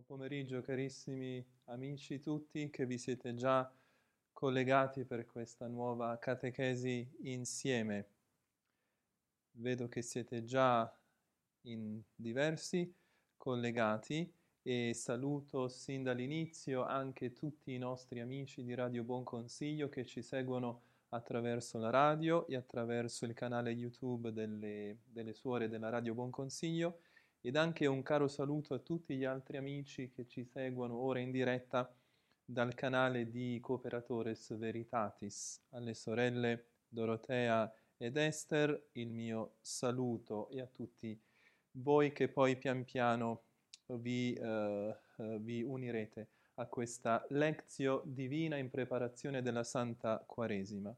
Buon pomeriggio carissimi amici tutti che vi siete già collegati per questa nuova catechesi insieme. Vedo che siete già in diversi collegati e saluto sin dall'inizio anche tutti i nostri amici di Radio Buon Consiglio che ci seguono attraverso la radio e attraverso il canale YouTube delle, delle suore della Radio Buon Consiglio ed anche un caro saluto a tutti gli altri amici che ci seguono ora in diretta dal canale di Cooperatores Veritatis. Alle sorelle Dorotea ed Esther il mio saluto e a tutti voi che poi pian piano vi, uh, uh, vi unirete a questa lezione divina in preparazione della Santa Quaresima.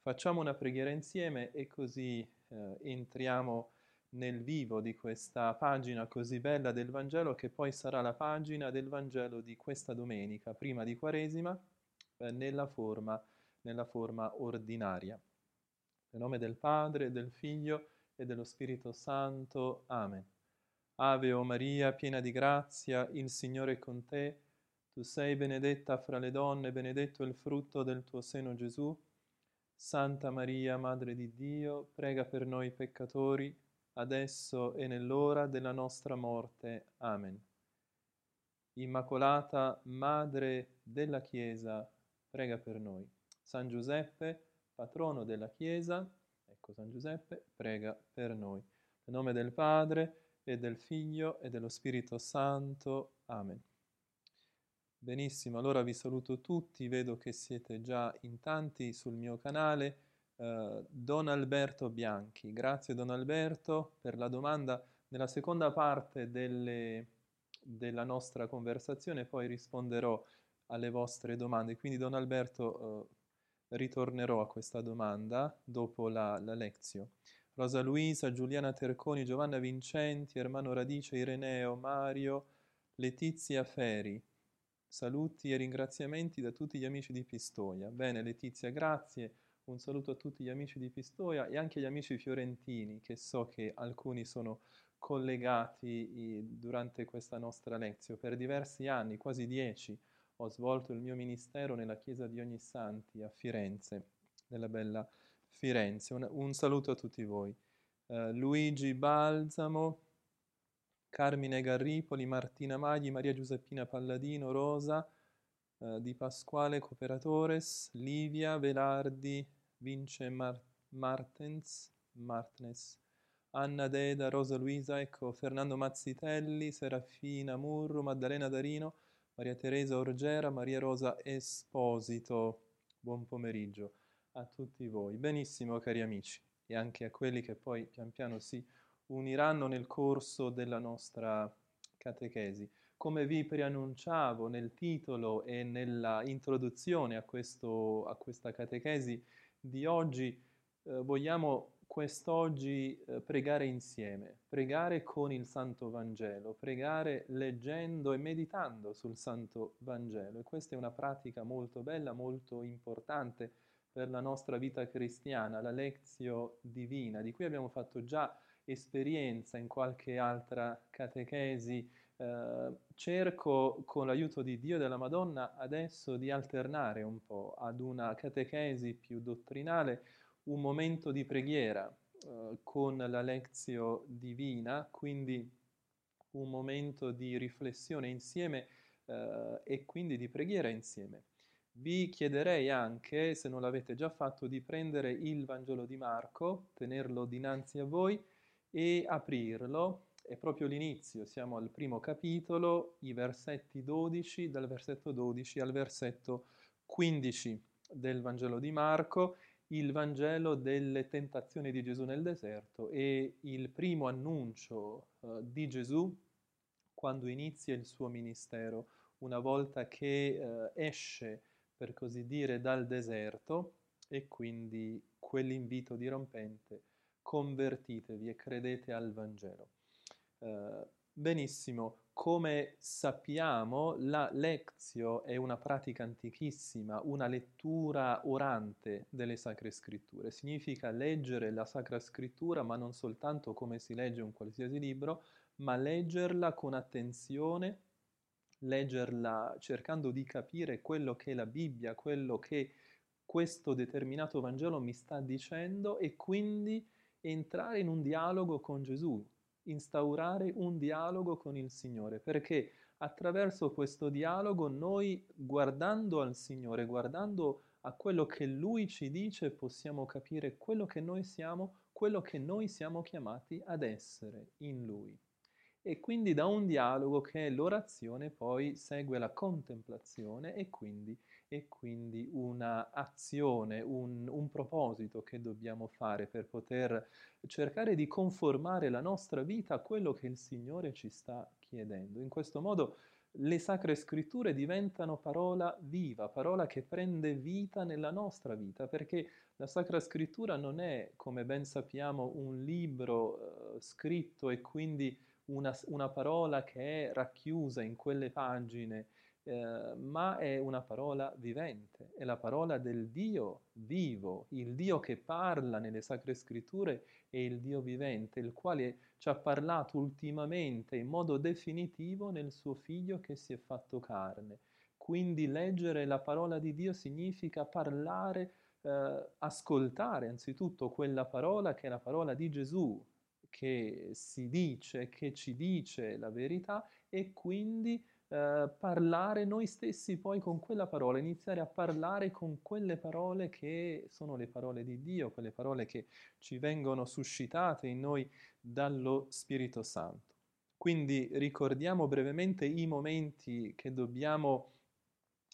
Facciamo una preghiera insieme e così uh, entriamo nel vivo di questa pagina così bella del Vangelo che poi sarà la pagina del Vangelo di questa domenica, prima di Quaresima, eh, nella, forma, nella forma ordinaria. Nel nome del Padre, del Figlio e dello Spirito Santo. Amen. Ave o Maria, piena di grazia, il Signore è con te. Tu sei benedetta fra le donne, benedetto il frutto del tuo seno Gesù. Santa Maria, Madre di Dio, prega per noi peccatori adesso e nell'ora della nostra morte. Amen. Immacolata Madre della Chiesa, prega per noi. San Giuseppe, patrono della Chiesa, ecco San Giuseppe, prega per noi. Nel nome del Padre e del Figlio e dello Spirito Santo. Amen. Benissimo, allora vi saluto tutti, vedo che siete già in tanti sul mio canale. Uh, Don Alberto Bianchi. Grazie Don Alberto per la domanda. Nella seconda parte delle, della nostra conversazione poi risponderò alle vostre domande. Quindi Don Alberto uh, ritornerò a questa domanda dopo la, la lezione. Rosa Luisa, Giuliana Terconi, Giovanna Vincenti, Ermano Radice, Ireneo, Mario, Letizia Feri. Saluti e ringraziamenti da tutti gli amici di Pistoia. Bene Letizia, grazie. Un saluto a tutti gli amici di Pistoia e anche agli amici fiorentini, che so che alcuni sono collegati durante questa nostra lezione. Per diversi anni, quasi dieci, ho svolto il mio ministero nella chiesa di Ognissanti a Firenze, nella bella Firenze. Un, un saluto a tutti voi. Uh, Luigi Balsamo, Carmine Garripoli, Martina Magli, Maria Giuseppina Palladino, Rosa, uh, Di Pasquale Cooperatores, Livia Velardi, Vince Mar- Martens, Martnes, Anna Deda, Rosa Luisa, ecco, Fernando Mazzitelli, Serafina Murro, Maddalena Darino, Maria Teresa Orgera, Maria Rosa Esposito. Buon pomeriggio a tutti voi. Benissimo, cari amici, e anche a quelli che poi pian piano si uniranno nel corso della nostra catechesi. Come vi preannunciavo nel titolo e nella introduzione a, questo, a questa catechesi, di oggi eh, vogliamo quest'oggi eh, pregare insieme, pregare con il Santo Vangelo, pregare leggendo e meditando sul Santo Vangelo. E questa è una pratica molto bella, molto importante per la nostra vita cristiana, la lezio divina, di cui abbiamo fatto già esperienza in qualche altra catechesi eh, cerco con l'aiuto di Dio e della Madonna adesso di alternare un po' ad una catechesi più dottrinale un momento di preghiera eh, con la lezio divina, quindi un momento di riflessione insieme eh, e quindi di preghiera insieme. Vi chiederei anche, se non l'avete già fatto, di prendere il Vangelo di Marco, tenerlo dinanzi a voi e aprirlo è proprio l'inizio, siamo al primo capitolo, i versetti 12, dal versetto 12 al versetto 15 del Vangelo di Marco, il Vangelo delle tentazioni di Gesù nel deserto e il primo annuncio uh, di Gesù quando inizia il suo ministero, una volta che uh, esce, per così dire, dal deserto e quindi quell'invito dirompente, convertitevi e credete al Vangelo. Eh, benissimo, come sappiamo la lezio è una pratica antichissima, una lettura orante delle sacre scritture. Significa leggere la sacra scrittura, ma non soltanto come si legge un qualsiasi libro, ma leggerla con attenzione, leggerla cercando di capire quello che la Bibbia, quello che questo determinato Vangelo mi sta dicendo e quindi entrare in un dialogo con Gesù, instaurare un dialogo con il Signore, perché attraverso questo dialogo noi guardando al Signore, guardando a quello che Lui ci dice, possiamo capire quello che noi siamo, quello che noi siamo chiamati ad essere in Lui. E quindi da un dialogo che è l'orazione poi segue la contemplazione e quindi, e quindi una azione, un, un proposito che dobbiamo fare per poter cercare di conformare la nostra vita a quello che il Signore ci sta chiedendo. In questo modo le sacre scritture diventano parola viva, parola che prende vita nella nostra vita, perché la sacra scrittura non è, come ben sappiamo, un libro uh, scritto e quindi una, una parola che è racchiusa in quelle pagine, eh, ma è una parola vivente, è la parola del Dio vivo, il Dio che parla nelle Sacre Scritture è il Dio vivente, il quale ci ha parlato ultimamente in modo definitivo nel suo Figlio che si è fatto carne. Quindi leggere la parola di Dio significa parlare, eh, ascoltare anzitutto quella parola che è la parola di Gesù, che si dice, che ci dice la verità e quindi eh, parlare noi stessi poi con quella parola, iniziare a parlare con quelle parole che sono le parole di Dio, quelle parole che ci vengono suscitate in noi dallo Spirito Santo. Quindi ricordiamo brevemente i momenti che dobbiamo,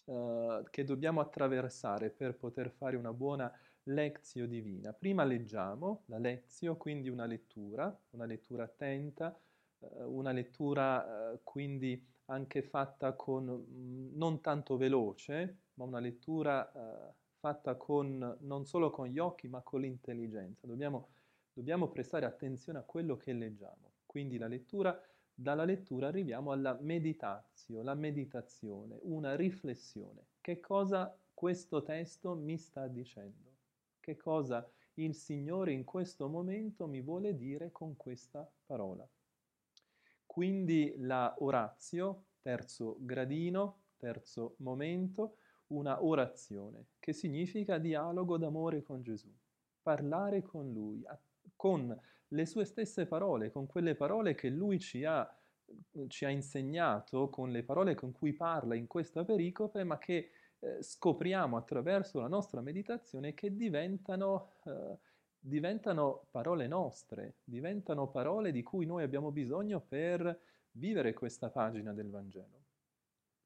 uh, che dobbiamo attraversare per poter fare una buona lezio divina. Prima leggiamo la lezio, quindi una lettura, una lettura attenta, eh, una lettura eh, quindi anche fatta con mm, non tanto veloce, ma una lettura eh, fatta con non solo con gli occhi, ma con l'intelligenza. Dobbiamo, dobbiamo prestare attenzione a quello che leggiamo. Quindi la lettura, dalla lettura arriviamo alla meditazio, la meditazione, una riflessione. Che cosa questo testo mi sta dicendo? che cosa il Signore in questo momento mi vuole dire con questa parola. Quindi la orazio, terzo gradino, terzo momento, una orazione, che significa dialogo d'amore con Gesù, parlare con Lui, con le sue stesse parole, con quelle parole che Lui ci ha, ci ha insegnato, con le parole con cui parla in questa pericope, ma che eh, scopriamo attraverso la nostra meditazione che diventano, eh, diventano parole nostre, diventano parole di cui noi abbiamo bisogno per vivere questa pagina del Vangelo.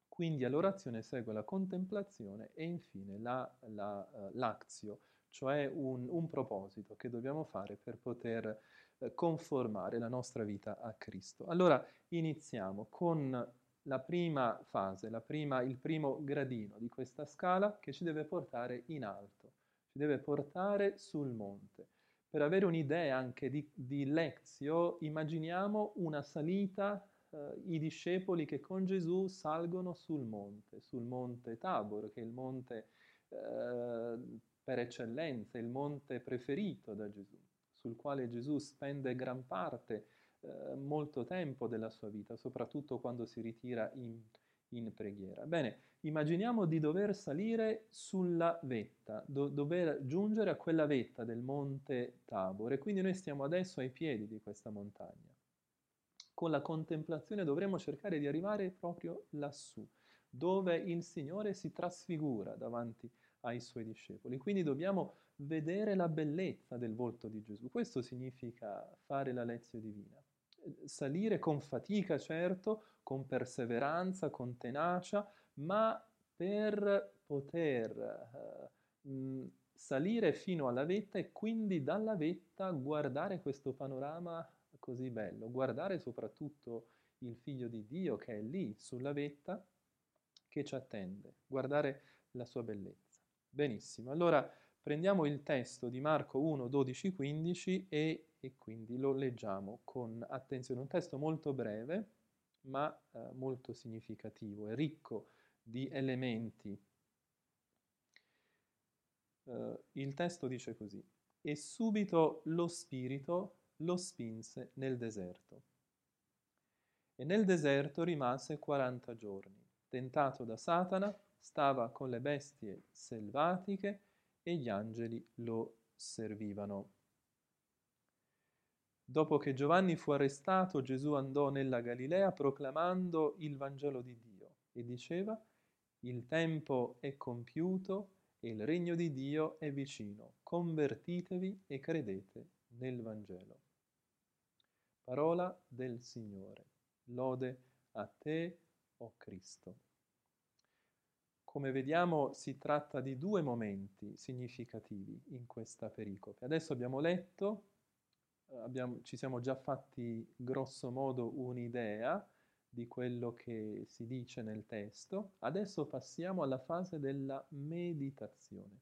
Quindi all'orazione segue la contemplazione e infine la, la, uh, l'azio, cioè un, un, proposito che dobbiamo fare per poter uh, conformare la nostra vita a Cristo. Allora iniziamo con la prima fase, la prima, il primo gradino di questa scala che ci deve portare in alto, ci deve portare sul monte. Per avere un'idea anche di, di lezio, immaginiamo una salita, eh, i discepoli che con Gesù salgono sul monte, sul monte Tabor, che è il monte eh, per eccellenza, il monte preferito da Gesù, sul quale Gesù spende gran parte eh, molto tempo della sua vita, soprattutto quando si ritira in, in preghiera. Bene, immaginiamo di dover salire sulla vetta, do, dover giungere a quella vetta del monte Tabor e quindi noi stiamo adesso ai piedi di questa montagna. Con la contemplazione dovremo cercare di arrivare proprio lassù, dove il Signore si trasfigura davanti ai suoi discepoli. Quindi dobbiamo vedere la bellezza del volto di Gesù. Questo significa fare la lezione divina salire con fatica, certo, con perseveranza, con tenacia, ma per poter mh, salire fino alla vetta e quindi dalla vetta guardare questo panorama così bello, guardare soprattutto il figlio di Dio che è lì sulla vetta che ci attende, guardare la sua bellezza. Benissimo, allora prendiamo il testo di Marco 1, 12, 15 e e quindi lo leggiamo con attenzione. Un testo molto breve, ma eh, molto significativo, è ricco di elementi. Uh, il testo dice così, e subito lo spirito lo spinse nel deserto. E nel deserto rimase 40 giorni. tentato da Satana, stava con le bestie selvatiche e gli angeli lo servivano. Dopo che Giovanni fu arrestato, Gesù andò nella Galilea proclamando il Vangelo di Dio e diceva, il tempo è compiuto e il regno di Dio è vicino, convertitevi e credete nel Vangelo. Parola del Signore. Lode a te, o oh Cristo. Come vediamo si tratta di due momenti significativi in questa pericope. Adesso abbiamo letto abbiamo, ci siamo già fatti grosso modo un'idea di quello che si dice nel testo, adesso passiamo alla fase della meditazione,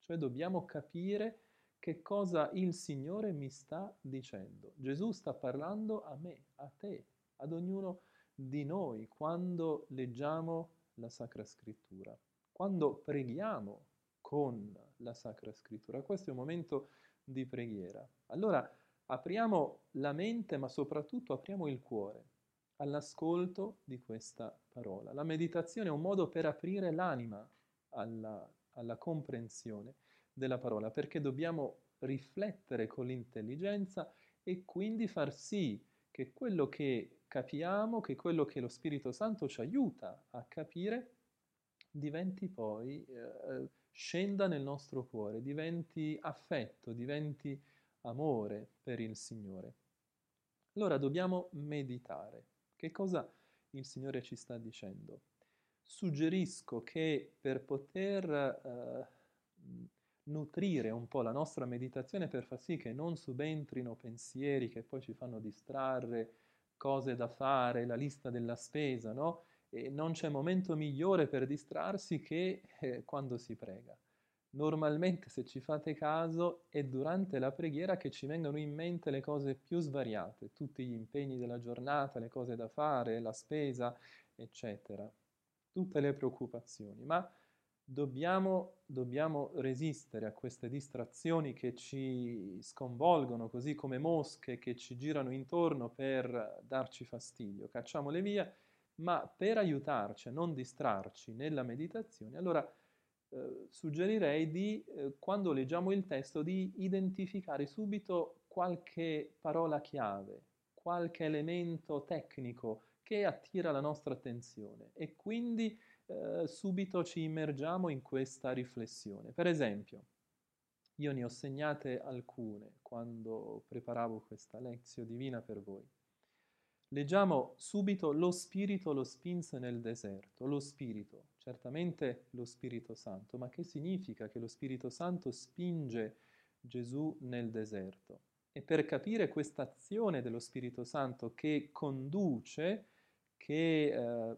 cioè dobbiamo capire che cosa il Signore mi sta dicendo. Gesù sta parlando a me, a te, ad ognuno di noi quando leggiamo la Sacra Scrittura, quando preghiamo con la Sacra Scrittura. Questo è un momento di preghiera. Allora, apriamo la mente, ma soprattutto apriamo il cuore all'ascolto di questa parola. La meditazione è un modo per aprire l'anima alla, alla comprensione della parola, perché dobbiamo riflettere con l'intelligenza e quindi far sì che quello che capiamo, che quello che lo Spirito Santo ci aiuta a capire, diventi poi, eh, scenda nel nostro cuore, diventi affetto, diventi amore per il Signore. Allora dobbiamo meditare. Che cosa il Signore ci sta dicendo? Suggerisco che per poter eh, nutrire un po' la nostra meditazione per far sì che non subentrino pensieri che poi ci fanno distrarre, cose da fare, la lista della spesa, no? E non c'è momento migliore per distrarsi che eh, quando si prega. Normalmente, se ci fate caso, è durante la preghiera che ci vengono in mente le cose più svariate, tutti gli impegni della giornata, le cose da fare, la spesa, eccetera, tutte le preoccupazioni. Ma dobbiamo, dobbiamo resistere a queste distrazioni che ci sconvolgono, così come mosche che ci girano intorno per darci fastidio. Cacciamole via, ma per aiutarci a non distrarci nella meditazione, allora eh, suggerirei di, eh, quando leggiamo il testo, di identificare subito qualche parola chiave, qualche elemento tecnico che attira la nostra attenzione e quindi eh, subito ci immergiamo in questa riflessione. Per esempio, io ne ho segnate alcune quando preparavo questa lezione divina per voi. Leggiamo subito lo Spirito lo spinse nel deserto. Lo Spirito, certamente lo Spirito Santo, ma che significa che lo Spirito Santo spinge Gesù nel deserto? E per capire questa azione dello Spirito Santo che conduce, che eh,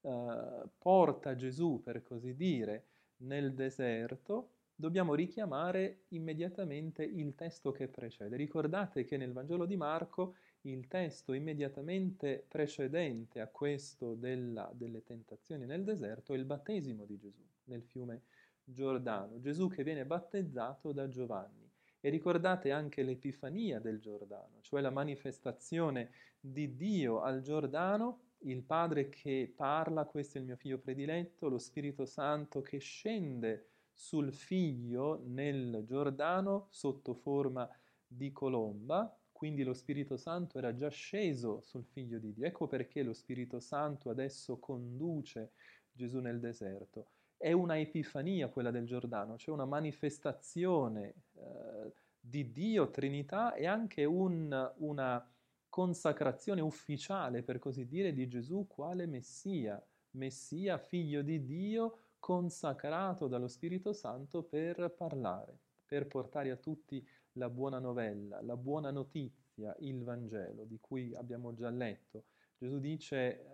eh, porta Gesù, per così dire, nel deserto, dobbiamo richiamare immediatamente il testo che precede. Ricordate che nel Vangelo di Marco il testo immediatamente precedente a questo della, delle tentazioni nel deserto è il battesimo di Gesù nel fiume Giordano, Gesù che viene battezzato da Giovanni. E ricordate anche l'Epifania del Giordano, cioè la manifestazione di Dio al Giordano, il Padre che parla, questo è il mio figlio prediletto, lo Spirito Santo che scende sul figlio nel Giordano sotto forma di colomba, quindi lo Spirito Santo era già sceso sul figlio di Dio. Ecco perché lo Spirito Santo adesso conduce Gesù nel deserto. È una epifania quella del Giordano, cioè una manifestazione eh, di Dio, Trinità e anche un, una consacrazione ufficiale, per così dire, di Gesù quale Messia, Messia, figlio di Dio, consacrato dallo Spirito Santo per parlare, per portare a tutti la buona novella, la buona notizia, il Vangelo, di cui abbiamo già letto. Gesù dice,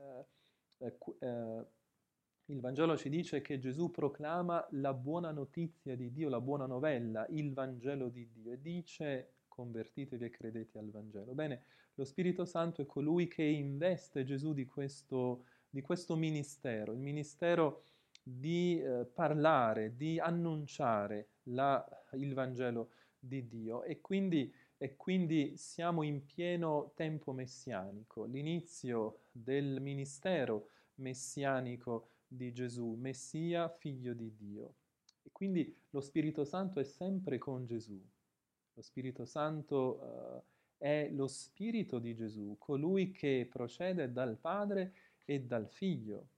eh, eh, il Vangelo ci dice che Gesù proclama la buona notizia di Dio, la buona novella, il Vangelo di Dio, e dice convertitevi e credete al Vangelo. Bene, lo Spirito Santo è colui che investe Gesù di questo, di questo ministero, il ministero di eh, parlare, di annunciare la, il Vangelo di Dio e quindi, e quindi siamo in pieno tempo messianico. L'inizio del ministero messianico di Gesù, Messia, figlio di Dio. E quindi lo Spirito Santo è sempre con Gesù. Lo Spirito Santo uh, è lo Spirito di Gesù, colui che procede dal Padre e dal Figlio.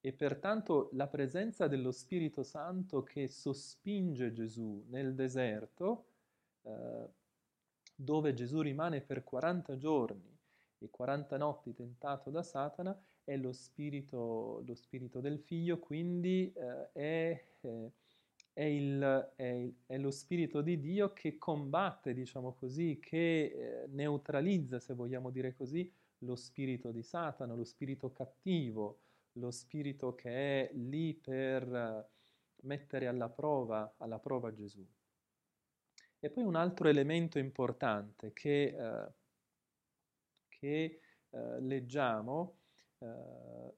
E pertanto la presenza dello Spirito Santo che sospinge Gesù nel deserto, uh, dove Gesù rimane per 40 giorni e 40 notti tentato da Satana, è lo spirito, lo spirito del figlio, quindi eh, è, eh, è, il, è, è, lo spirito di Dio che combatte, diciamo così, che eh, neutralizza, se vogliamo dire così, lo spirito di Satana, lo spirito cattivo, lo spirito che è lì per mettere alla prova, alla prova Gesù. E poi un altro elemento importante che, eh, che eh, leggiamo, eh,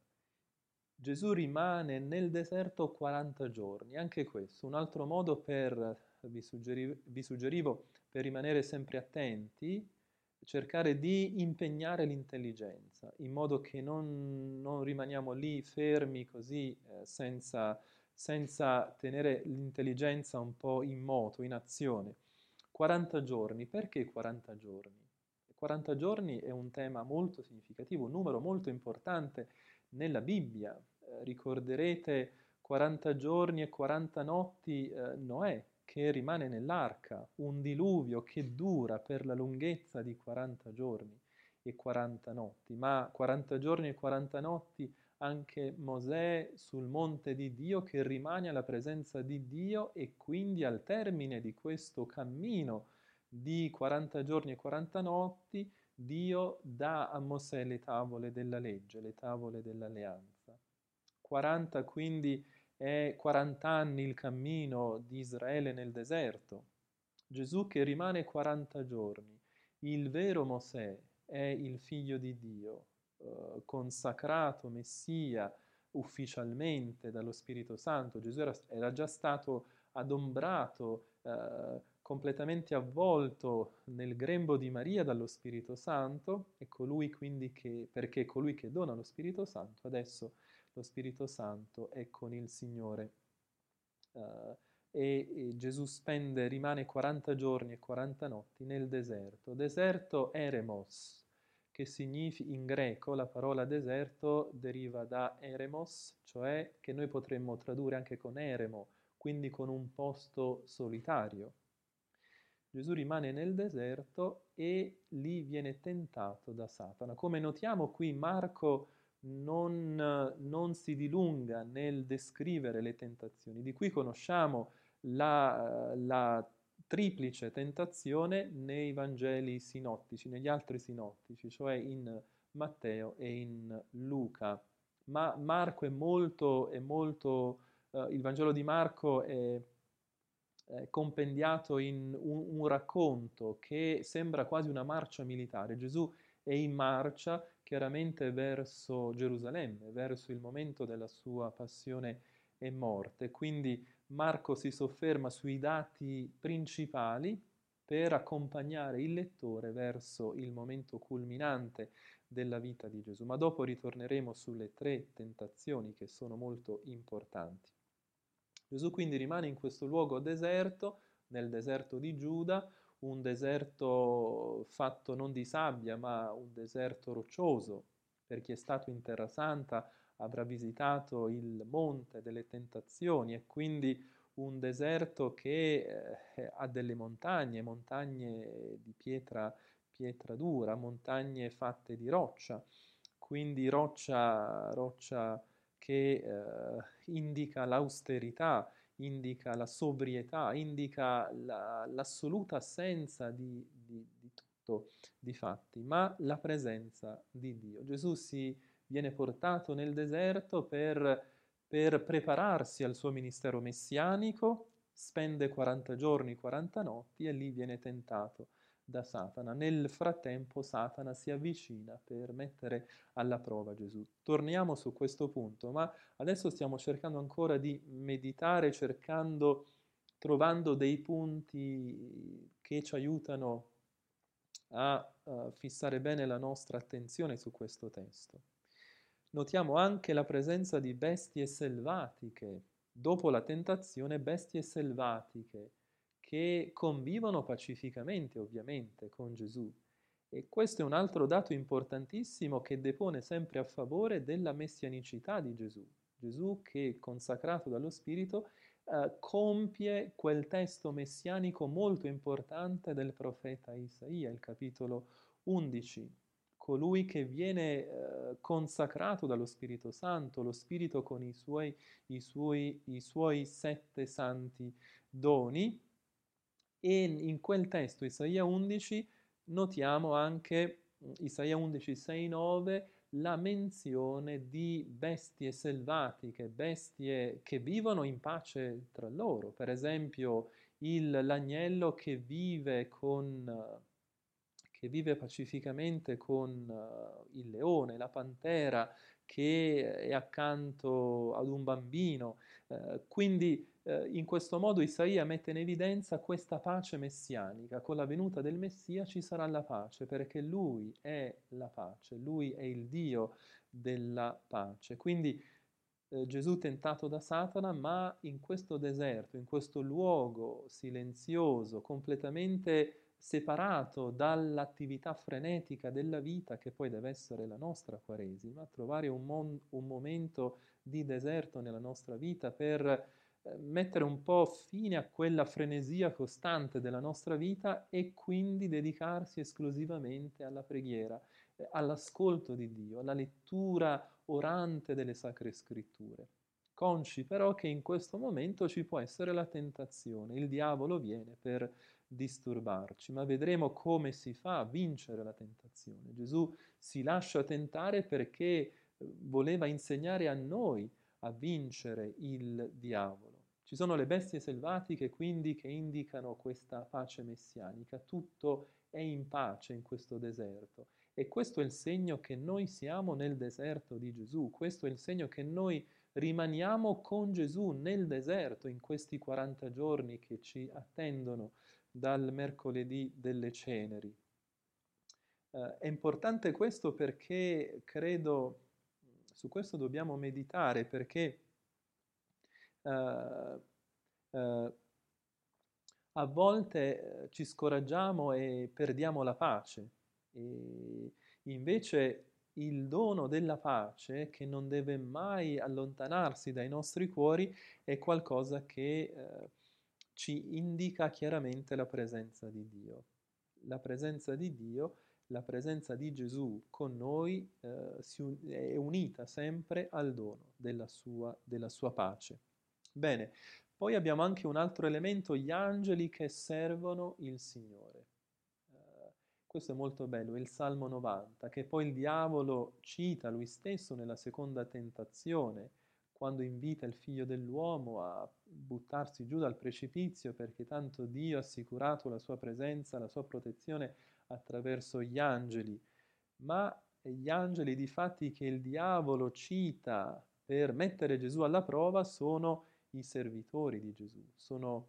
Gesù rimane nel deserto 40 giorni, anche questo, un altro modo per, vi, suggerivo, vi suggerivo, per rimanere sempre attenti, cercare di impegnare l'intelligenza, in modo che non, non rimaniamo lì fermi così eh, senza, senza tenere l'intelligenza un po' in moto, in azione 40 giorni, perché 40 giorni? 40 giorni è un tema molto significativo, un numero molto importante nella Bibbia. Eh, ricorderete 40 giorni e 40 notti eh, Noè che rimane nell'arca, un diluvio che dura per la lunghezza di 40 giorni e 40 notti, ma 40 giorni e 40 notti anche Mosè sul monte di Dio che rimane alla presenza di Dio e quindi al termine di questo cammino di 40 giorni e 40 notti Dio dà a Mosè le tavole della legge, le tavole dell'alleanza. 40 quindi è 40 anni il cammino di Israele nel deserto. Gesù che rimane 40 giorni. Il vero Mosè è il figlio di Dio, eh, consacrato Messia ufficialmente dallo Spirito Santo, Gesù era, era già stato adombrato, eh, completamente avvolto nel grembo di Maria dallo Spirito Santo, e colui quindi che, perché colui che dona lo Spirito Santo, adesso lo Spirito Santo è con il Signore. Uh, e, e, Gesù spende, rimane 40 giorni e 40 notti nel deserto. Deserto eremos, che significa in greco la parola deserto deriva da eremos, cioè che noi potremmo tradurre anche con eremo, quindi con un posto solitario. Gesù rimane nel deserto e lì viene tentato da Satana. Come notiamo qui Marco non, non si dilunga nel descrivere le tentazioni, di cui conosciamo la, la triplice tentazione nei Vangeli sinottici, negli altri sinottici, cioè in Matteo e in Luca. Ma Marco è molto, è molto uh, il Vangelo di Marco è, è compendiato in un, un, racconto che sembra quasi una marcia militare. Gesù è in marcia chiaramente verso Gerusalemme, verso il momento della sua passione e morte. Quindi Marco si sofferma sui dati principali per accompagnare il lettore verso il momento culminante della vita di Gesù, ma dopo ritorneremo sulle tre tentazioni che sono molto importanti. Gesù quindi rimane in questo luogo deserto, nel deserto di Giuda, un deserto fatto non di sabbia, ma un deserto roccioso. Per chi è stato in Terra Santa avrà visitato il monte delle tentazioni e quindi un deserto che eh, ha delle montagne, montagne di pietra, pietra dura, montagne fatte di roccia, quindi roccia, roccia che eh, indica l'austerità, indica la sobrietà, indica la, l'assoluta assenza di, di, di tutto, di fatti, ma la presenza di Dio. Gesù si viene portato nel deserto per, per prepararsi al suo ministero messianico, spende 40 giorni, 40 notti e lì viene tentato da Satana. Nel frattempo Satana si avvicina per mettere alla prova Gesù. Torniamo su questo punto, ma adesso stiamo cercando ancora di meditare, cercando, trovando dei punti che ci aiutano a uh, fissare bene la nostra attenzione su questo testo. Notiamo anche la presenza di bestie selvatiche, dopo la tentazione bestie selvatiche che convivono pacificamente ovviamente con Gesù. E questo è un altro dato importantissimo che depone sempre a favore della messianicità di Gesù. Gesù che, consacrato dallo Spirito, eh, compie quel testo messianico molto importante del profeta Isaia, il capitolo 11, colui che viene eh, consacrato dallo Spirito Santo, lo Spirito con i suoi, i, suoi, i suoi sette santi doni. E in quel testo, Isaia 11, notiamo anche, Isaia 11, 6, 9, la menzione di bestie selvatiche, bestie che vivono in pace tra loro. Per esempio, il, l'agnello che vive con che vive pacificamente con uh, il leone, la pantera che è accanto ad un bambino. Uh, quindi uh, in questo modo Isaia mette in evidenza questa pace messianica. Con la venuta del Messia ci sarà la pace perché lui è la pace, lui è il Dio della pace. Quindi Gesù tentato da Satana, ma in questo deserto, in questo luogo silenzioso, completamente separato dall'attività frenetica della vita che poi deve essere la nostra Quaresima, trovare un, mon- un momento di deserto nella nostra vita per eh, mettere un po' fine a quella frenesia costante della nostra vita e quindi dedicarsi esclusivamente alla preghiera, eh, all'ascolto di Dio, alla lettura orante delle sacre scritture. Consci però che in questo momento ci può essere la tentazione, il diavolo viene per disturbarci, ma vedremo come si fa a vincere la tentazione. Gesù si lascia tentare perché eh, voleva insegnare a noi a vincere il diavolo. Ci sono le bestie selvatiche quindi che indicano questa pace messianica, tutto è in pace in questo deserto e questo è il segno che noi siamo nel deserto di Gesù, questo è il segno che noi rimaniamo con Gesù nel deserto in questi 40 giorni che ci attendono dal mercoledì delle ceneri. Eh, è importante questo perché credo, su questo dobbiamo meditare, perché eh, eh, a volte eh, ci scoraggiamo e perdiamo la pace. E invece il dono della pace, che non deve mai allontanarsi dai nostri cuori, è qualcosa che eh, ci indica chiaramente la presenza di Dio. La presenza di Dio, la presenza di Gesù con noi eh, un- è unita sempre al dono della sua, della sua pace. Bene, poi abbiamo anche un altro elemento, gli angeli che servono il Signore. Uh, questo è molto bello, il Salmo 90, che poi il diavolo cita lui stesso nella seconda tentazione, quando invita il figlio dell'uomo a buttarsi giù dal precipizio perché tanto Dio ha assicurato la sua presenza, la sua protezione attraverso gli angeli. Ma gli angeli di fatti che il diavolo cita per mettere Gesù alla prova sono i servitori di Gesù, sono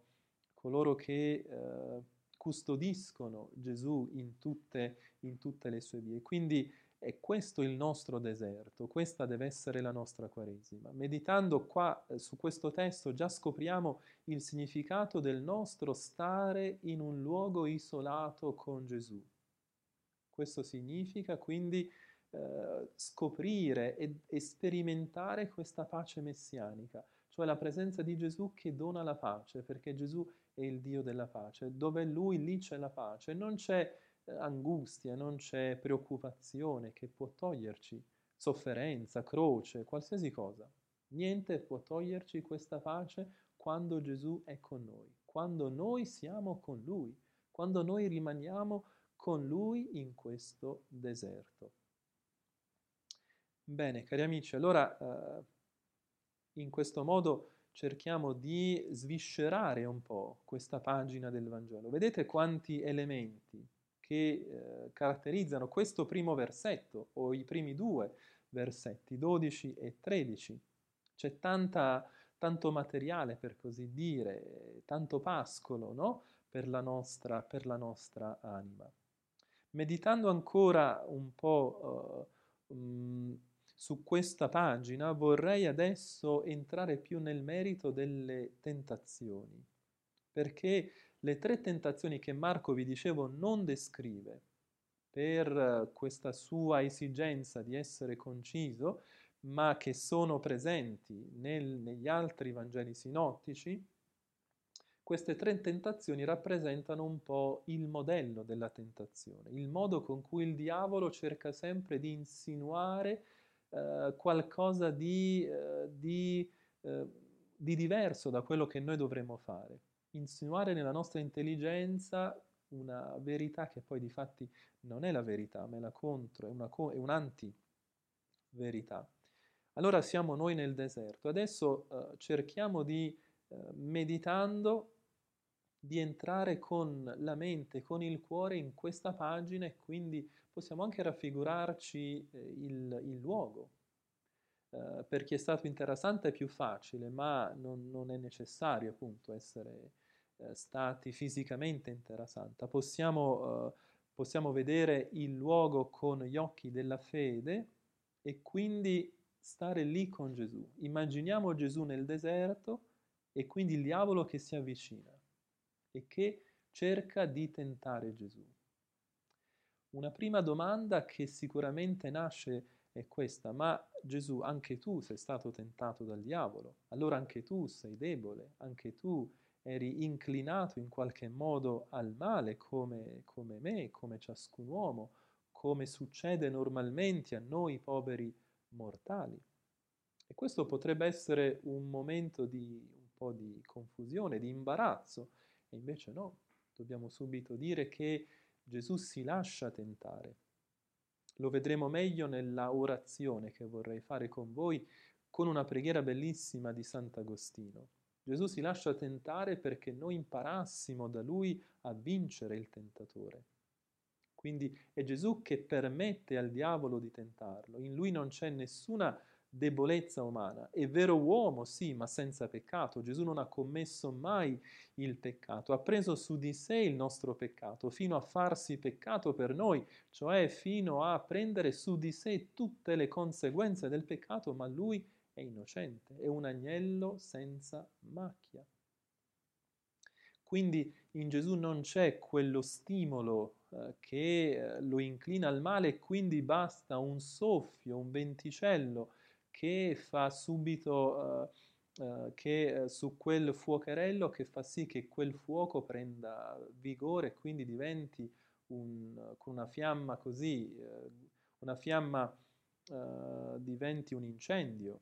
coloro che eh, custodiscono Gesù in tutte, in tutte le sue vie. Quindi è questo il nostro deserto, questa deve essere la nostra Quaresima. Meditando qua eh, su questo testo già scopriamo il significato del nostro stare in un luogo isolato con Gesù. Questo significa quindi eh, scoprire e, e sperimentare questa pace messianica, cioè la presenza di Gesù che dona la pace, perché Gesù è il Dio della pace. Dove è Lui, lì c'è la pace. Non c'è angustia, non c'è preoccupazione che può toglierci sofferenza, croce, qualsiasi cosa. Niente può toglierci questa pace quando Gesù è con noi, quando noi siamo con Lui, quando noi rimaniamo con Lui in questo deserto. Bene, cari amici, allora eh, in questo modo cerchiamo di sviscerare un po' questa pagina del Vangelo. Vedete quanti elementi che eh, caratterizzano questo primo versetto o i primi due versetti, 12 e 13. C'è tanta, tanto materiale, per così dire, tanto pascolo no? per, la nostra, per la nostra anima. Meditando ancora un po' uh, um, su questa pagina vorrei adesso entrare più nel merito delle tentazioni, perché le tre tentazioni che Marco, vi dicevo, non descrive per questa sua esigenza di essere conciso, ma che sono presenti nel, negli altri Vangeli sinottici, queste tre tentazioni rappresentano un po' il modello della tentazione, il modo con cui il diavolo cerca sempre di insinuare eh, qualcosa di, eh, di, eh, di diverso da quello che noi dovremmo fare, insinuare nella nostra intelligenza una verità che poi di fatti non è la verità, ma è la contro, è, una, è un'anti-verità. Allora siamo noi nel deserto. Adesso eh, cerchiamo di, eh, meditando, di entrare con la mente, con il cuore in questa pagina e quindi possiamo anche raffigurarci eh, il, il, luogo. Eh, per chi è stato interessante è più facile, ma non, non è necessario appunto essere stati fisicamente in Terra Santa. Possiamo, eh, possiamo vedere il luogo con gli occhi della fede e quindi stare lì con Gesù. Immaginiamo Gesù nel deserto e quindi il diavolo che si avvicina e che cerca di tentare Gesù. Una prima domanda che sicuramente nasce è questa, ma Gesù, anche tu sei stato tentato dal diavolo, allora anche tu sei debole, anche tu eri inclinato in qualche modo al male come, come me, come ciascun uomo, come succede normalmente a noi poveri mortali. E questo potrebbe essere un momento di un po' di confusione, di imbarazzo, e invece no, dobbiamo subito dire che Gesù si lascia tentare. Lo vedremo meglio nella orazione che vorrei fare con voi con una preghiera bellissima di Sant'Agostino. Gesù si lascia tentare perché noi imparassimo da lui a vincere il tentatore. Quindi è Gesù che permette al diavolo di tentarlo. In lui non c'è nessuna debolezza umana. È vero uomo, sì, ma senza peccato. Gesù non ha commesso mai il peccato, ha preso su di sé il nostro peccato fino a farsi peccato per noi, cioè fino a prendere su di sé tutte le conseguenze del peccato, ma lui è innocente, è un agnello senza macchia. Quindi in Gesù non c'è quello stimolo eh, che eh, lo inclina al male e quindi basta un soffio, un venticello che fa subito, uh, uh, che uh, su quel fuocherello che fa sì che quel fuoco prenda vigore e quindi diventi un, con una fiamma così, una fiamma diventi un incendio.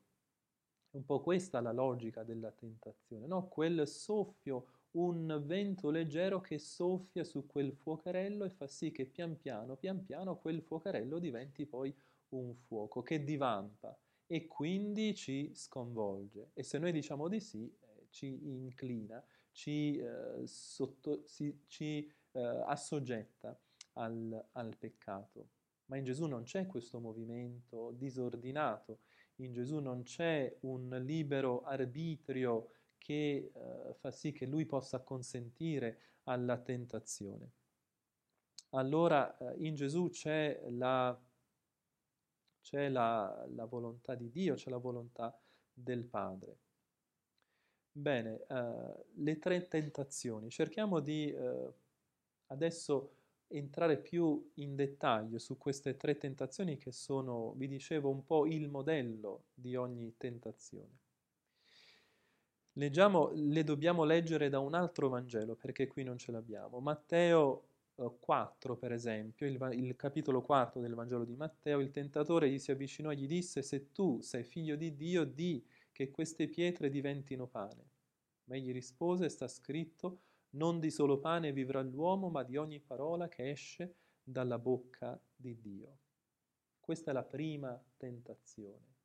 È un po' questa la logica della tentazione, no? Quel soffio, un vento leggero che soffia su quel fuocherello e fa sì che pian piano, pian piano quel fuocherello diventi poi un fuoco che divampa e quindi ci sconvolge. E se noi diciamo di sì, eh, ci inclina, ci, eh, sotto, si, ci eh, assoggetta al, al peccato. Ma in Gesù non c'è questo movimento disordinato, in Gesù non c'è un libero arbitrio che eh, fa sì che lui possa consentire alla tentazione. Allora eh, in Gesù c'è la c'è la, la, volontà di Dio, c'è la volontà del Padre. Bene, uh, le tre tentazioni. Cerchiamo di uh, adesso entrare più in dettaglio su queste tre tentazioni che sono, vi dicevo, un po' il modello di ogni tentazione. Leggiamo, le dobbiamo leggere da un altro Vangelo perché qui non ce l'abbiamo. Matteo 4, per esempio, il, il, capitolo 4 del Vangelo di Matteo, il tentatore gli si avvicinò e gli disse, se tu sei figlio di Dio, di che queste pietre diventino pane. Ma egli rispose, sta scritto, non di solo pane vivrà l'uomo, ma di ogni parola che esce dalla bocca di Dio. Questa è la prima tentazione.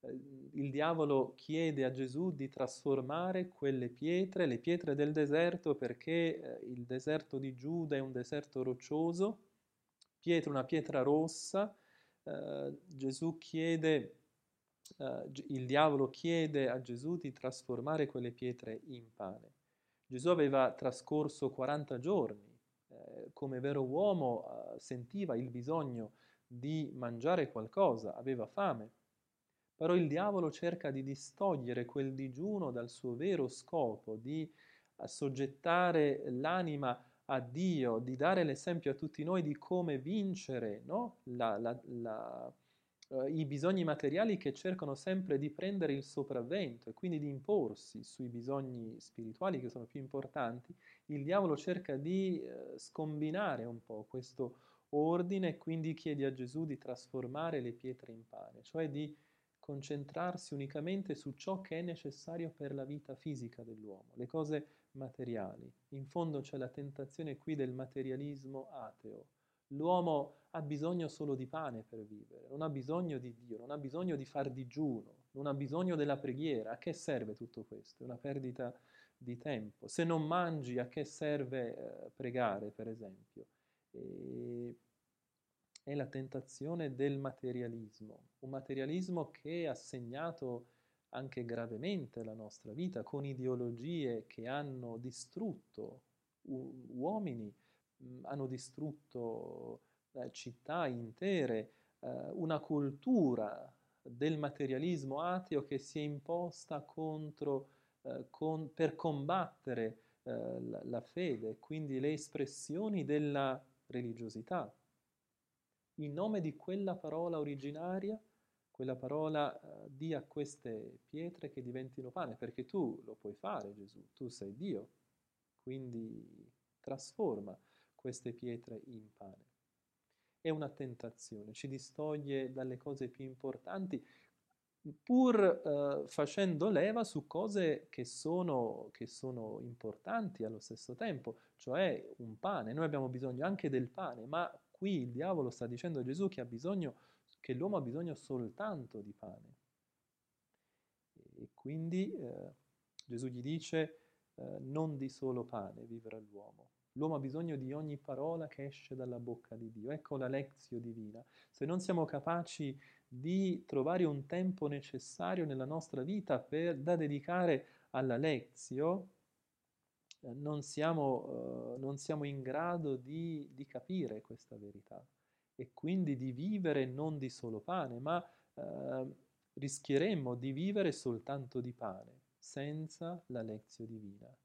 Eh, il diavolo chiede a Gesù di trasformare quelle pietre, le pietre del deserto, perché eh, il deserto di Giuda è un deserto roccioso, pietra, una pietra rossa, eh, Gesù chiede, eh, il diavolo chiede a Gesù di trasformare quelle pietre in pane. Gesù aveva trascorso 40 giorni, eh, come vero uomo eh, sentiva il bisogno di mangiare qualcosa, aveva fame. Però il diavolo cerca di distogliere quel digiuno dal suo vero scopo, di assoggettare l'anima a Dio, di dare l'esempio a tutti noi di come vincere no? la, la, la, uh, i bisogni materiali che cercano sempre di prendere il sopravvento e quindi di imporsi sui bisogni spirituali che sono più importanti, il diavolo cerca di uh, scombinare un po' questo ordine e quindi chiede a Gesù di trasformare le pietre in pane, cioè di concentrarsi unicamente su ciò che è necessario per la vita fisica dell'uomo, le cose materiali. In fondo c'è la tentazione qui del materialismo ateo. L'uomo ha bisogno solo di pane per vivere, non ha bisogno di Dio, non ha bisogno di far digiuno, non ha bisogno della preghiera. A che serve tutto questo? È una perdita di tempo. Se non mangi, a che serve eh, pregare, per esempio? E è la tentazione del materialismo, un materialismo che ha segnato anche gravemente la nostra vita con ideologie che hanno distrutto uomini, hanno distrutto città intere, eh, una cultura del materialismo ateo che si è imposta contro, eh, con, per combattere eh, la, la fede, quindi le espressioni della religiosità in nome di quella parola originaria, quella parola uh, di a queste pietre che diventino pane, perché tu lo puoi fare Gesù, tu sei Dio, quindi trasforma queste pietre in pane. È una tentazione, ci distoglie dalle cose più importanti, pur uh, facendo leva su cose che sono, che sono importanti allo stesso tempo, cioè un pane. Noi abbiamo bisogno anche del pane, ma Qui il diavolo sta dicendo a Gesù che, bisogno, che l'uomo ha bisogno soltanto di pane. E quindi eh, Gesù gli dice eh, non di solo pane vivrà l'uomo. L'uomo ha bisogno di ogni parola che esce dalla bocca di Dio. Ecco la lezio divina. Se non siamo capaci di trovare un tempo necessario nella nostra vita per, da dedicare alla lezio, eh, non siamo, uh, non siamo in grado di, di, capire questa verità e quindi di vivere non di solo pane, ma uh, rischieremmo di vivere soltanto di pane, senza la lezione divina.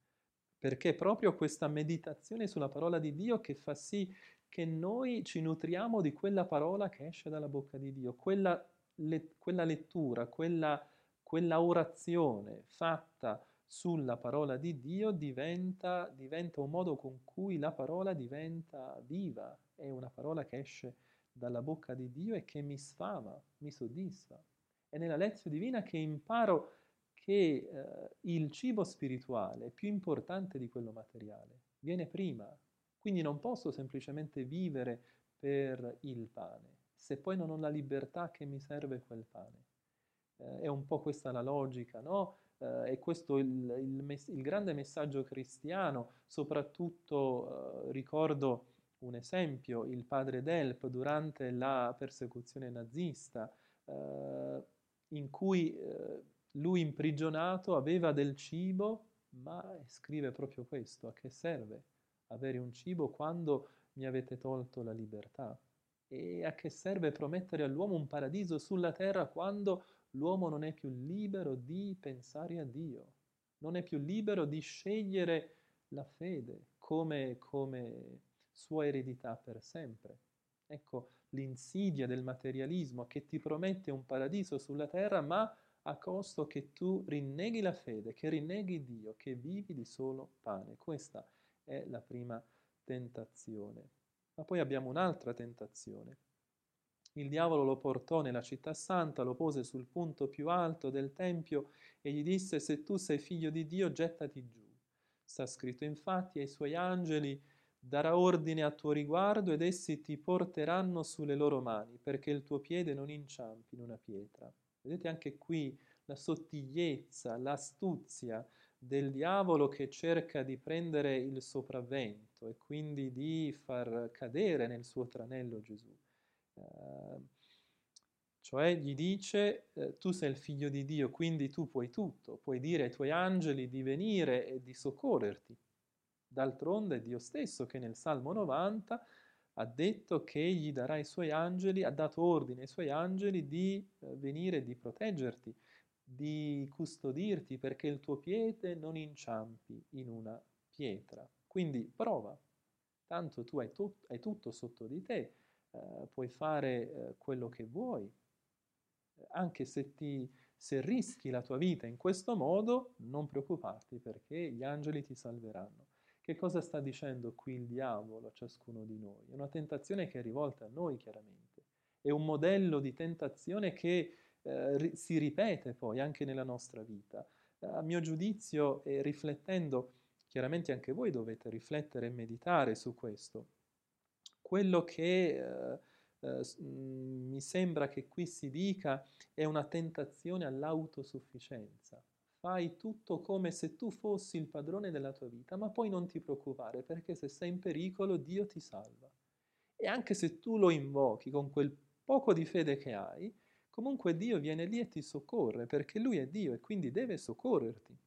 Perché proprio questa meditazione sulla parola di Dio che fa sì che noi ci nutriamo di quella parola che esce dalla bocca di Dio, quella, le, quella lettura, quella, quella orazione fatta sulla parola di Dio diventa, diventa, un modo con cui la parola diventa viva, è una parola che esce dalla bocca di Dio e che mi sfama, mi soddisfa. È nella lezione divina che imparo che eh, il cibo spirituale è più importante di quello materiale, viene prima. Quindi non posso semplicemente vivere per il pane, se poi non ho la libertà che mi serve quel pane. Eh, è un po' questa la logica, no? eh, e questo il, il, mes- il, grande messaggio cristiano, soprattutto eh, ricordo un esempio, il padre Delp durante la persecuzione nazista, eh, in cui eh, lui imprigionato aveva del cibo, ma scrive proprio questo, a che serve avere un cibo quando mi avete tolto la libertà? E a che serve promettere all'uomo un paradiso sulla terra quando l'uomo non è più libero di pensare a Dio, non è più libero di scegliere la fede come, come sua eredità per sempre. Ecco l'insidia del materialismo che ti promette un paradiso sulla terra, ma a costo che tu rinneghi la fede, che rinneghi Dio, che vivi di solo pane. Questa è la prima tentazione. Ma poi abbiamo un'altra tentazione, il diavolo lo portò nella città santa, lo pose sul punto più alto del tempio e gli disse, se tu sei figlio di Dio, gettati giù. Sta scritto infatti ai suoi angeli, darà ordine a tuo riguardo ed essi ti porteranno sulle loro mani, perché il tuo piede non inciampi in una pietra. Vedete anche qui la sottigliezza, l'astuzia del diavolo che cerca di prendere il sopravvento e quindi di far cadere nel suo tranello Gesù. Ehm, cioè gli dice eh, tu sei il figlio di Dio, quindi tu puoi tutto, puoi dire ai tuoi angeli di venire e di soccorrerti. D'altronde è Dio stesso che nel Salmo 90 ha detto che gli darà i suoi angeli, ha dato ordine ai suoi angeli di eh, venire, di proteggerti, di custodirti perché il tuo piede non inciampi in una pietra. Quindi prova, tanto tu hai, tu- hai tutto sotto di te, eh, puoi fare eh, quello che vuoi, anche se, ti, se rischi la tua vita in questo modo, non preoccuparti perché gli angeli ti salveranno. Che cosa sta dicendo qui il diavolo a ciascuno di noi? È una tentazione che è rivolta a noi, chiaramente. È un modello di tentazione che eh, si ripete poi anche nella nostra vita. A mio giudizio, e riflettendo, chiaramente anche voi dovete riflettere e meditare su questo. Quello che eh, eh, mi sembra che qui si dica è una tentazione all'autosufficienza fai tutto come se tu fossi il padrone della tua vita, ma poi non ti preoccupare perché se sei in pericolo Dio ti salva. E anche se tu lo invochi con quel poco di fede che hai, comunque Dio viene lì e ti soccorre perché Lui è Dio e quindi deve soccorrerti.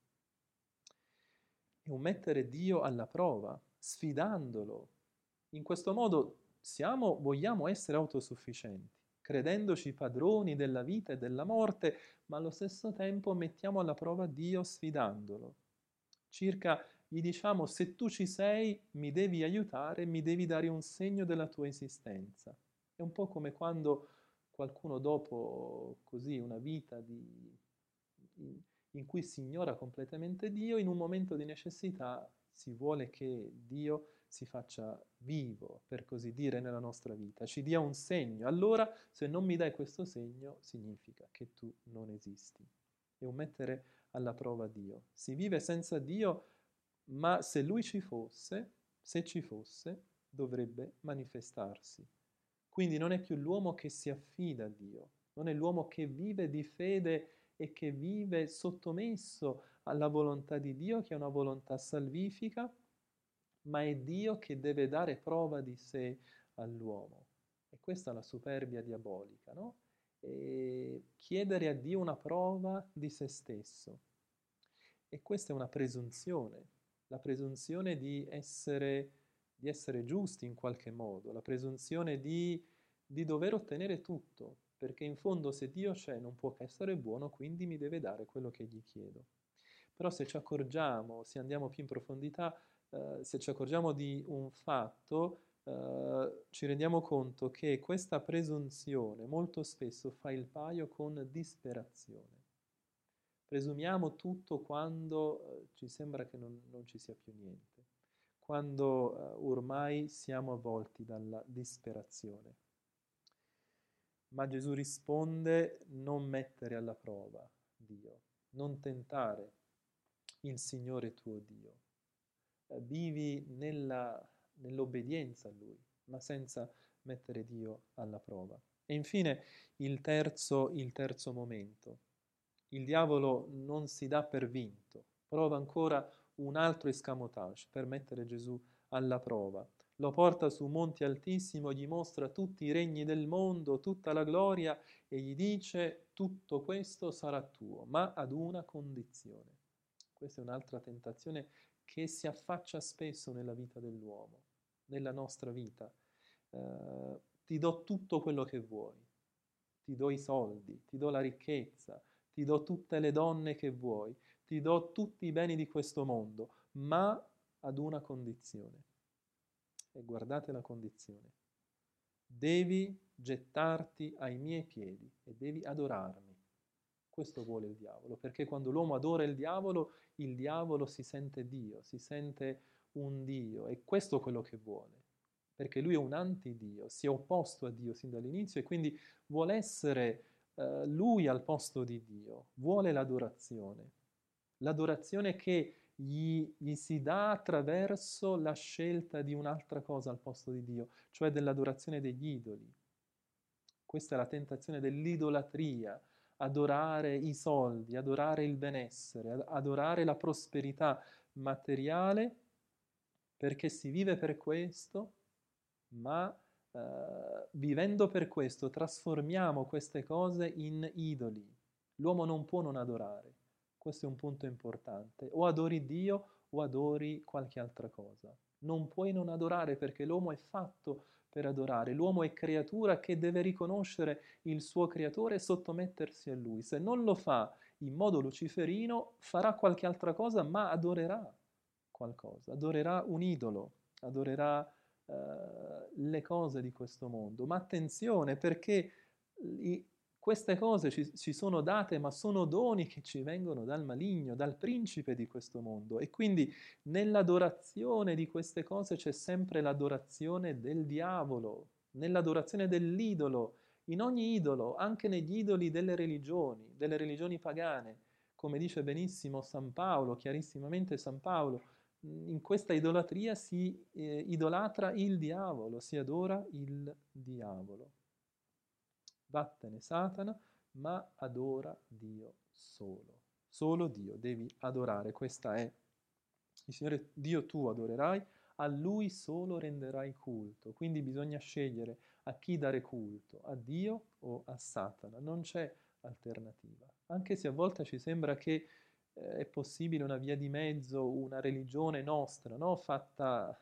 È un mettere Dio alla prova, sfidandolo. In questo modo siamo, vogliamo essere autosufficienti credendoci padroni della vita e della morte, ma allo stesso tempo mettiamo alla prova Dio sfidandolo. Circa gli diciamo se tu ci sei mi devi aiutare, mi devi dare un segno della tua esistenza. È un po' come quando qualcuno dopo così una vita di, in cui si ignora completamente Dio, in un momento di necessità si vuole che Dio si faccia vivo, per così dire, nella nostra vita, ci dia un segno. Allora, se non mi dai questo segno, significa che tu non esisti. È un mettere alla prova Dio. Si vive senza Dio, ma se Lui ci fosse, se ci fosse, dovrebbe manifestarsi. Quindi non è più l'uomo che si affida a Dio, non è l'uomo che vive di fede e che vive sottomesso alla volontà di Dio, che è una volontà salvifica, ma è Dio che deve dare prova di sé all'uomo. E questa è la superbia diabolica, no? Chiedere a Dio una prova di se stesso. E questa è una presunzione, la presunzione di essere, di essere giusti in qualche modo, la presunzione di, di dover ottenere tutto, perché in fondo se Dio c'è non può che essere buono, quindi mi deve dare quello che gli chiedo. Però se ci accorgiamo, se andiamo più in profondità, eh, se ci accorgiamo di un fatto, eh, ci rendiamo conto che questa presunzione molto spesso fa il paio con disperazione. Presumiamo tutto quando eh, ci sembra che non, non, ci sia più niente, quando eh, ormai siamo avvolti dalla disperazione. Ma Gesù risponde non mettere alla prova Dio, non tentare il Signore tuo Dio vivi nella, nell'obbedienza a Lui, ma senza mettere Dio alla prova. E infine il terzo, il terzo momento. Il diavolo non si dà per vinto, prova ancora un altro escamotage per mettere Gesù alla prova. Lo porta su monti altissimo, gli mostra tutti i regni del mondo, tutta la gloria e gli dice tutto questo sarà tuo, ma ad una condizione. Questa è un'altra tentazione che si affaccia spesso nella vita dell'uomo, nella nostra vita. Eh, ti do tutto quello che vuoi, ti do i soldi, ti do la ricchezza, ti do tutte le donne che vuoi, ti do tutti i beni di questo mondo, ma ad una condizione. E guardate la condizione. Devi gettarti ai miei piedi e devi adorarmi. Questo vuole il diavolo, perché quando l'uomo adora il diavolo, il diavolo si sente Dio, si sente un Dio e questo è quello che vuole, perché lui è un antidio, si è opposto a Dio sin dall'inizio e quindi vuole essere uh, lui al posto di Dio, vuole l'adorazione, l'adorazione che gli, gli si dà attraverso la scelta di un'altra cosa al posto di Dio, cioè dell'adorazione degli idoli. Questa è la tentazione dell'idolatria, adorare i soldi, adorare il benessere, adorare la prosperità materiale, perché si vive per questo, ma eh, vivendo per questo trasformiamo queste cose in idoli. L'uomo non può non adorare, questo è un punto importante. O adori Dio o adori qualche altra cosa. Non puoi non adorare perché l'uomo è fatto per adorare. L'uomo è creatura che deve riconoscere il suo creatore e sottomettersi a lui. Se non lo fa in modo luciferino, farà qualche altra cosa, ma adorerà qualcosa, adorerà un idolo, adorerà uh, le cose di questo mondo. Ma attenzione perché i, queste cose ci, ci, sono date, ma sono doni che ci vengono dal maligno, dal principe di questo mondo. E quindi nell'adorazione di queste cose c'è sempre l'adorazione del diavolo, nell'adorazione dell'idolo, in ogni idolo, anche negli idoli delle religioni, delle religioni pagane. Come dice benissimo San Paolo, chiarissimamente San Paolo, in questa idolatria si eh, idolatra il diavolo, si adora il diavolo. Vattene Satana, ma adora Dio solo. Solo Dio devi adorare, questa è. Il Signore Dio tu adorerai, a Lui solo renderai culto. Quindi bisogna scegliere a chi dare culto, a Dio o a Satana. Non c'è alternativa. Anche se a volte ci sembra che eh, è possibile una via di mezzo, una religione nostra, no? fatta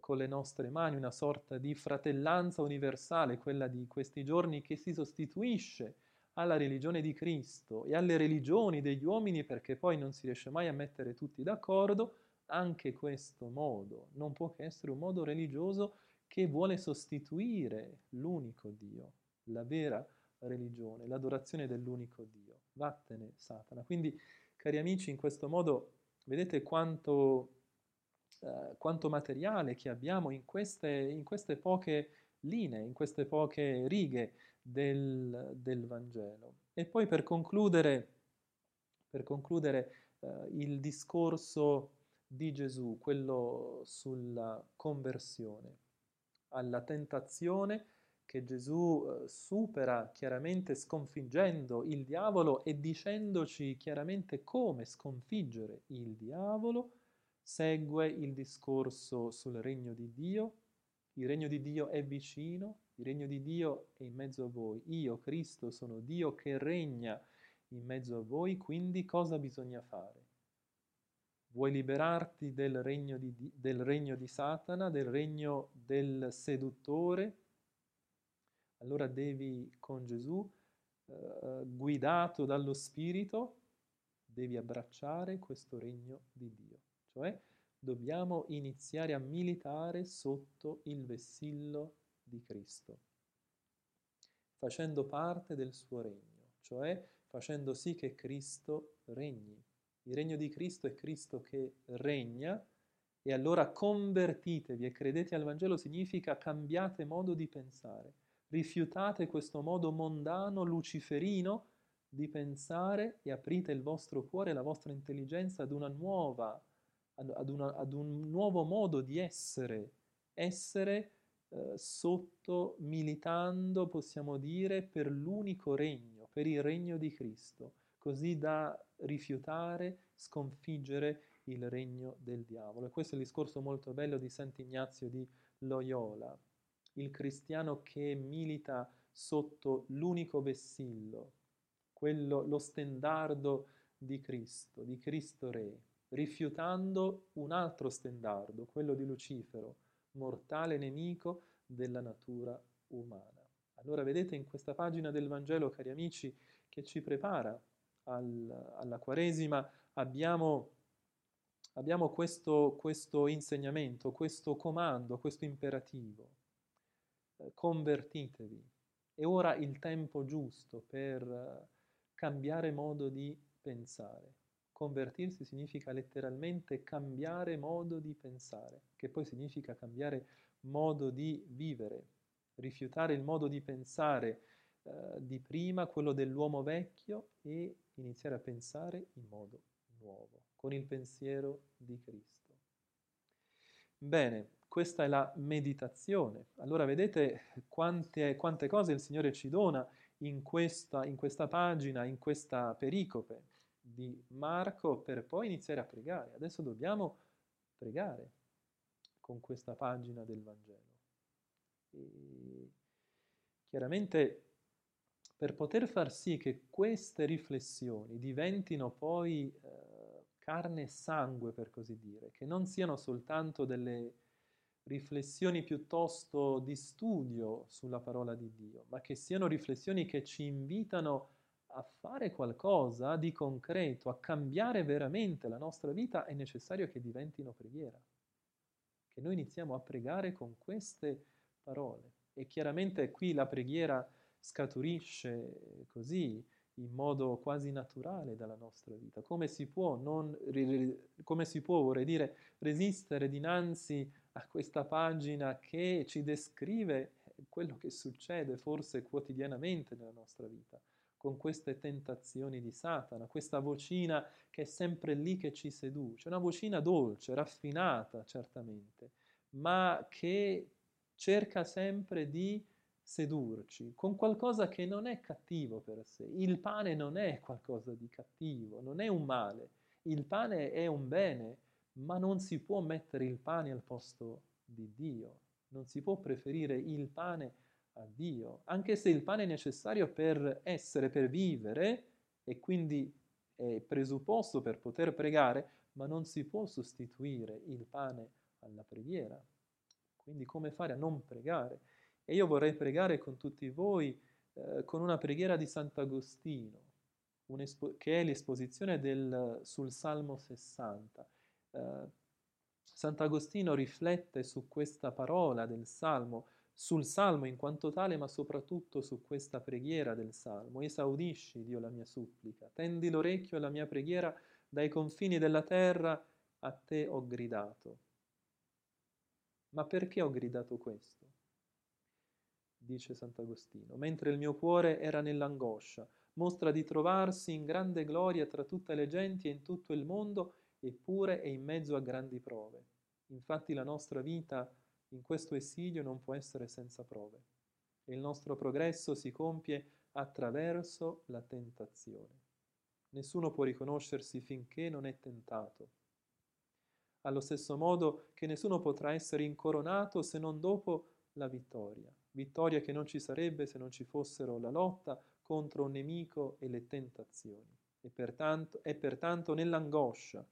con le nostre mani, una sorta di fratellanza universale, quella di questi giorni che si sostituisce alla religione di Cristo e alle religioni degli uomini perché poi non si riesce mai a mettere tutti d'accordo, anche questo modo non può che essere un modo religioso che vuole sostituire l'unico Dio, la vera religione, l'adorazione dell'unico Dio. Vattene Satana. Quindi Cari amici, in questo modo vedete quanto, eh, quanto materiale che abbiamo in queste, in queste, poche linee, in queste poche righe del, del Vangelo. E poi per concludere, per concludere eh, il discorso di Gesù, quello sulla conversione, alla tentazione che Gesù eh, supera chiaramente sconfiggendo il diavolo e dicendoci chiaramente come sconfiggere il diavolo, segue il discorso sul regno di Dio. Il regno di Dio è vicino, il regno di Dio è in mezzo a voi. Io, Cristo, sono Dio che regna in mezzo a voi, quindi cosa bisogna fare? Vuoi liberarti del regno di, del regno di Satana, del regno del seduttore, allora devi con Gesù, eh, guidato dallo Spirito, devi abbracciare questo regno di Dio. Cioè dobbiamo iniziare a militare sotto il vessillo di Cristo, facendo parte del suo regno, cioè facendo sì che Cristo regni. Il regno di Cristo è Cristo che regna e allora convertitevi e credete al Vangelo significa cambiate modo di pensare rifiutate questo modo mondano, luciferino di pensare e aprite il vostro cuore e la vostra intelligenza ad una nuova, ad, una, ad un nuovo modo di essere, essere eh, sotto, militando, possiamo dire, per l'unico regno, per il regno di Cristo, così da rifiutare, sconfiggere il regno del diavolo. E questo è il discorso molto bello di Sant'Ignazio di Loyola il cristiano che milita sotto l'unico vessillo, quello, lo stendardo di Cristo, di Cristo Re, rifiutando un altro stendardo, quello di Lucifero, mortale nemico della natura umana. Allora vedete in questa pagina del Vangelo, cari amici, che ci prepara al, alla Quaresima, abbiamo, abbiamo questo, questo insegnamento, questo comando, questo imperativo eh, convertitevi. È ora il tempo giusto per eh, cambiare modo di pensare. Convertirsi significa letteralmente cambiare modo di pensare, che poi significa cambiare modo di vivere, rifiutare il modo di pensare eh, di prima, quello dell'uomo vecchio, e iniziare a pensare in modo nuovo, con il pensiero di Cristo. Bene, questa è la meditazione. Allora vedete quante, quante cose il Signore ci dona in questa, in questa pagina, in questa pericope di Marco per poi iniziare a pregare. Adesso dobbiamo pregare con questa pagina del Vangelo. E chiaramente per poter far sì che queste riflessioni diventino poi eh, carne e sangue per così dire, che non siano soltanto delle riflessioni piuttosto di studio sulla parola di Dio, ma che siano riflessioni che ci invitano a fare qualcosa di concreto, a cambiare veramente la nostra vita, è necessario che diventino preghiera. Che noi iniziamo a pregare con queste parole. E chiaramente qui la preghiera scaturisce così, in modo quasi naturale dalla nostra vita. Come si può, non, come si può vorrei dire, resistere dinanzi a questa pagina che ci descrive quello che succede forse quotidianamente nella nostra vita, con queste tentazioni di Satana, questa vocina che è sempre lì che ci seduce, una vocina dolce, raffinata certamente, ma che cerca sempre di sedurci con qualcosa che non è cattivo per sé. Il pane non è qualcosa di cattivo, non è un male. Il pane è un bene, ma non si può mettere il pane al posto di Dio. Non si può preferire il pane a Dio, anche se il pane è necessario per essere, per vivere e quindi è presupposto per poter pregare, ma non si può sostituire il pane alla preghiera. Quindi come fare a non pregare? E io vorrei pregare con tutti voi eh, con una preghiera di Sant'Agostino, che è l'esposizione del, sul Salmo 60. Eh, Sant'Agostino riflette su questa parola del Salmo, sul Salmo in quanto tale, ma soprattutto su questa preghiera del Salmo. Esaudisci, Dio, la mia supplica, tendi l'orecchio alla mia preghiera, dai confini della terra a te ho gridato. Ma perché ho gridato questo? dice Sant'Agostino, mentre il mio cuore era nell'angoscia, mostra di trovarsi in grande gloria tra tutte le genti e in tutto il mondo, eppure è in mezzo a grandi prove. Infatti la nostra vita in questo esilio non può essere senza prove il nostro progresso si compie attraverso la tentazione. Nessuno può riconoscersi finché non è tentato. Allo stesso modo che nessuno potrà essere incoronato se non dopo la vittoria vittoria che non ci sarebbe se non ci fossero la lotta contro un nemico e le tentazioni. E pertanto, è pertanto nell'angoscia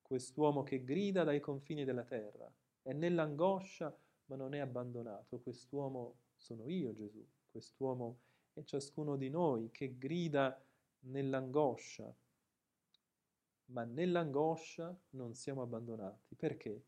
quest'uomo che grida dai confini della terra. È nell'angoscia, ma non è abbandonato. Quest'uomo sono io, Gesù. Quest'uomo è ciascuno di noi che grida nell'angoscia. Ma nell'angoscia non siamo abbandonati. Perché?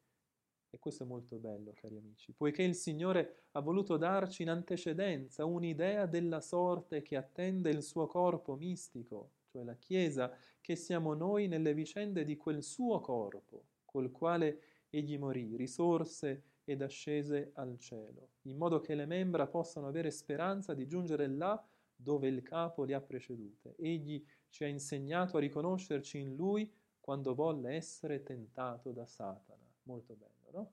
E questo è molto bello, cari amici, poiché il Signore ha voluto darci in antecedenza un'idea della sorte che attende il suo corpo mistico, cioè la Chiesa, che siamo noi nelle vicende di quel suo corpo, col quale egli morì, risorse ed ascese al cielo, in modo che le membra possano avere speranza di giungere là dove il capo li ha precedute. Egli ci ha insegnato a riconoscerci in lui quando volle essere tentato da Satana. Molto bello no?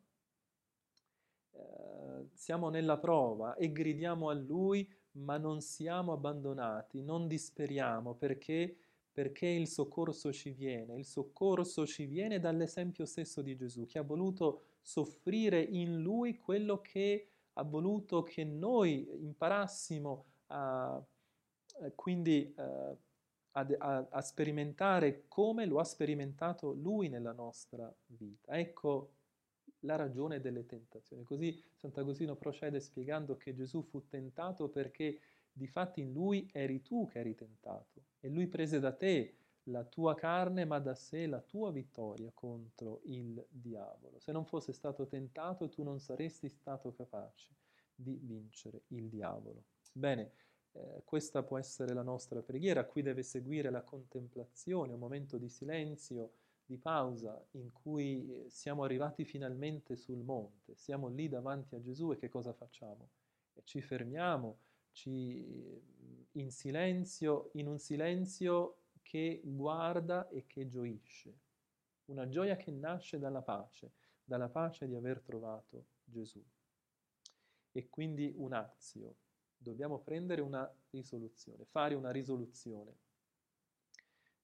Eh, siamo nella prova e gridiamo a Lui, ma non siamo abbandonati, non disperiamo perché, perché il soccorso ci viene. Il soccorso ci viene dall'esempio stesso di Gesù, che ha voluto soffrire in Lui quello che ha voluto che noi imparassimo a, eh, quindi eh, a, a, a, sperimentare come lo ha sperimentato Lui nella nostra vita. Ecco la ragione delle tentazioni. Così Sant'Agostino procede spiegando che Gesù fu tentato perché di fatti in lui eri tu che eri tentato e lui prese da te la tua carne, ma da sé la tua vittoria contro il diavolo. Se non fosse stato tentato, tu non saresti stato capace di vincere il diavolo. Bene, eh, questa può essere la nostra preghiera, qui deve seguire la contemplazione, un momento di silenzio, di pausa in cui eh, siamo arrivati finalmente sul monte, siamo lì davanti a Gesù e che cosa facciamo? E ci fermiamo ci, in silenzio, in un silenzio che guarda e che gioisce, una gioia che nasce dalla pace, dalla pace di aver trovato Gesù. E quindi un azio, dobbiamo prendere una risoluzione, fare una risoluzione.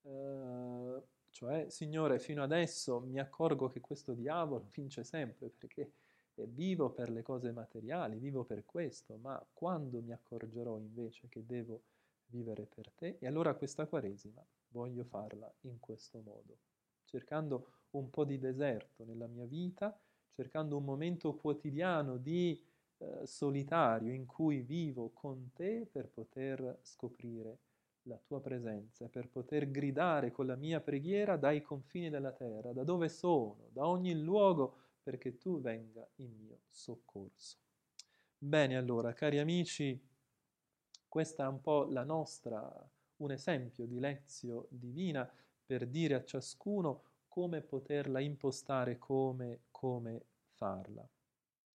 Uh, cioè, Signore, fino adesso mi accorgo che questo diavolo vince sempre perché vivo per le cose materiali, vivo per questo, ma quando mi accorgerò invece che devo vivere per te? E allora questa Quaresima voglio farla in questo modo. cercando un po' di deserto nella mia vita, cercando un momento quotidiano di eh, solitario in cui vivo con te per poter scoprire la tua presenza, per poter gridare con la mia preghiera dai confini della terra, da dove sono, da ogni luogo, perché tu venga in mio soccorso. Bene, allora, cari amici, questa è un po' la nostra, un esempio di lezio divina per dire a ciascuno come poterla impostare, come, come farla.